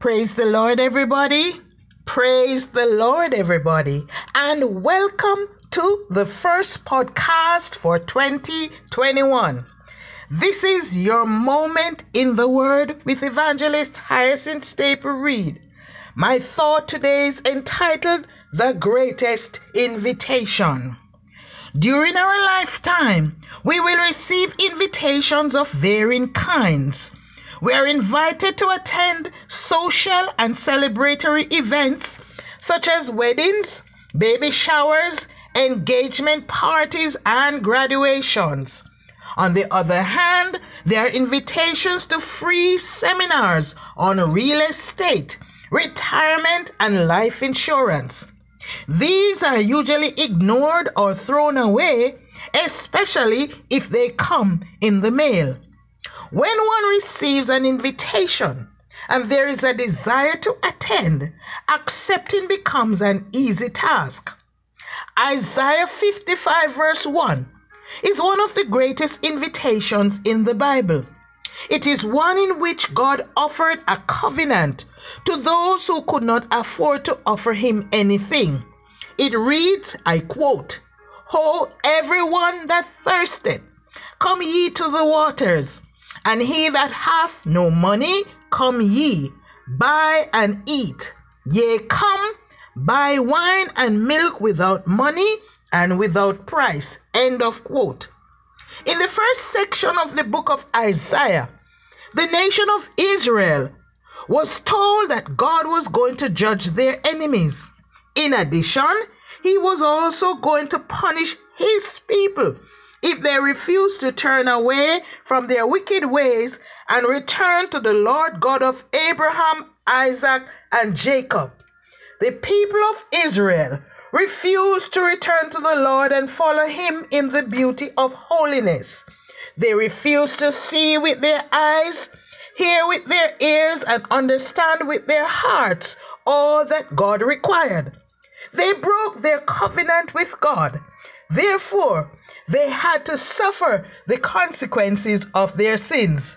Praise the Lord, everybody. Praise the Lord, everybody. And welcome to the first podcast for 2021. This is your moment in the Word with Evangelist Hyacinth Staple Reed. My thought today is entitled The Greatest Invitation. During our lifetime, we will receive invitations of varying kinds. We are invited to attend social and celebratory events such as weddings, baby showers, engagement parties, and graduations. On the other hand, there are invitations to free seminars on real estate, retirement, and life insurance. These are usually ignored or thrown away, especially if they come in the mail. When one receives an invitation and there is a desire to attend, accepting becomes an easy task. Isaiah 55, verse 1 is one of the greatest invitations in the Bible. It is one in which God offered a covenant to those who could not afford to offer him anything. It reads, I quote, Ho, everyone that thirsteth, come ye to the waters. And he that hath no money, come ye, buy and eat. Yea, come, buy wine and milk without money and without price. End of quote. In the first section of the book of Isaiah, the nation of Israel was told that God was going to judge their enemies. In addition, he was also going to punish his people if they refuse to turn away from their wicked ways and return to the Lord God of Abraham, Isaac, and Jacob. The people of Israel refused to return to the Lord and follow him in the beauty of holiness. They refused to see with their eyes, hear with their ears, and understand with their hearts all that God required. They broke their covenant with God. Therefore, they had to suffer the consequences of their sins.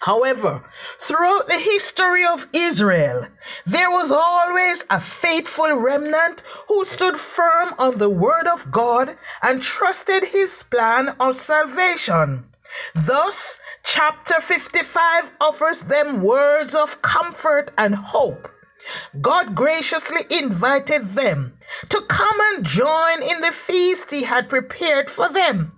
However, throughout the history of Israel, there was always a faithful remnant who stood firm on the word of God and trusted his plan of salvation. Thus, chapter 55 offers them words of comfort and hope. God graciously invited them to come and join in the feast he had prepared for them.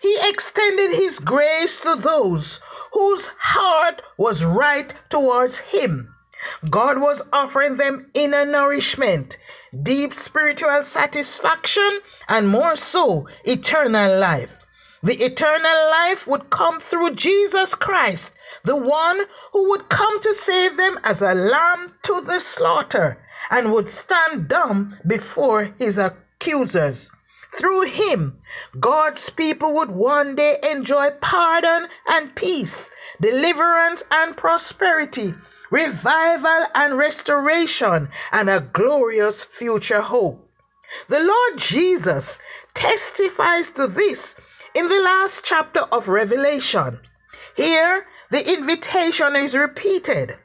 He extended his grace to those whose heart was right towards him. God was offering them inner nourishment, deep spiritual satisfaction, and more so, eternal life. The eternal life would come through Jesus Christ, the one who would come to save them as a lamb to the slaughter and would stand dumb before his accusers. Through him, God's people would one day enjoy pardon and peace, deliverance and prosperity, revival and restoration, and a glorious future hope. The Lord Jesus testifies to this in the last chapter of Revelation. Here, the invitation is repeated.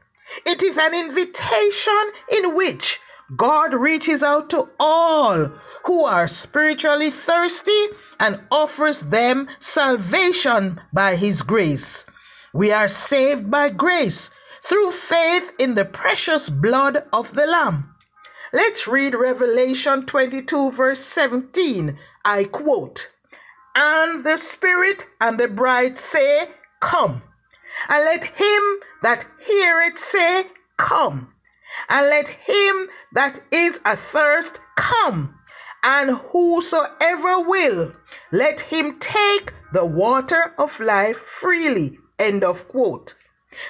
It is an invitation in which God reaches out to all who are spiritually thirsty and offers them salvation by His grace. We are saved by grace through faith in the precious blood of the Lamb. Let's read Revelation 22, verse 17. I quote, And the Spirit and the bride say, Come. And let him that heareth say, Come. And let him that is athirst come. And whosoever will, let him take the water of life freely. End of quote.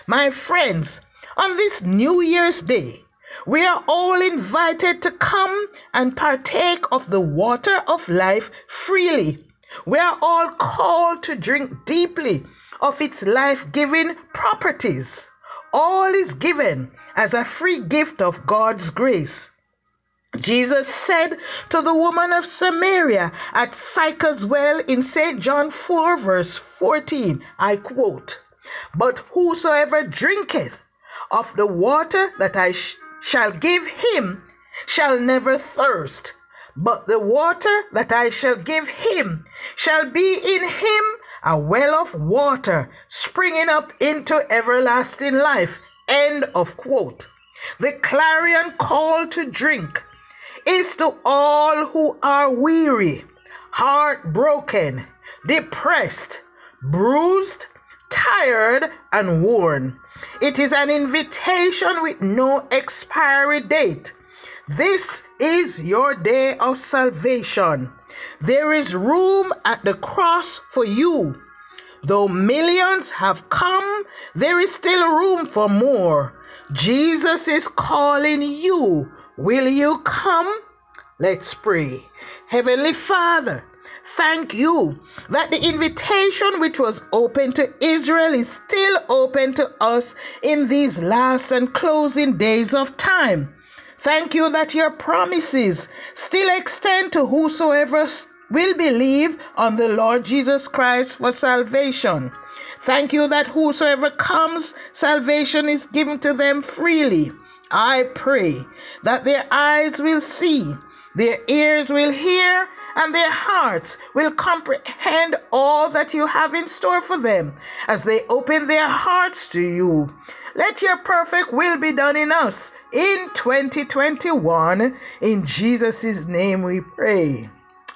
My friends, on this New Year's Day, we are all invited to come and partake of the water of life freely. We are all called to drink deeply of its life giving properties. All is given as a free gift of God's grace. Jesus said to the woman of Samaria at Sychar's well in St. John 4, verse 14, I quote, But whosoever drinketh of the water that I sh- shall give him shall never thirst, but the water that I shall give him shall be in him a well of water springing up into everlasting life. End of quote. The clarion call to drink is to all who are weary, heartbroken, depressed, bruised, tired, and worn. It is an invitation with no expiry date. This is your day of salvation. There is room at the cross for you. Though millions have come, there is still room for more. Jesus is calling you. Will you come? Let's pray. Heavenly Father, thank you that the invitation which was open to Israel is still open to us in these last and closing days of time. Thank you that your promises still extend to whosoever will believe on the Lord Jesus Christ for salvation. Thank you that whosoever comes, salvation is given to them freely. I pray that their eyes will see, their ears will hear, and their hearts will comprehend all that you have in store for them as they open their hearts to you. Let your perfect will be done in us in 2021. In Jesus' name we pray.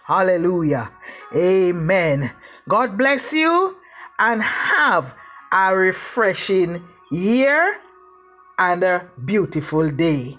Hallelujah. Amen. God bless you and have a refreshing year and a beautiful day.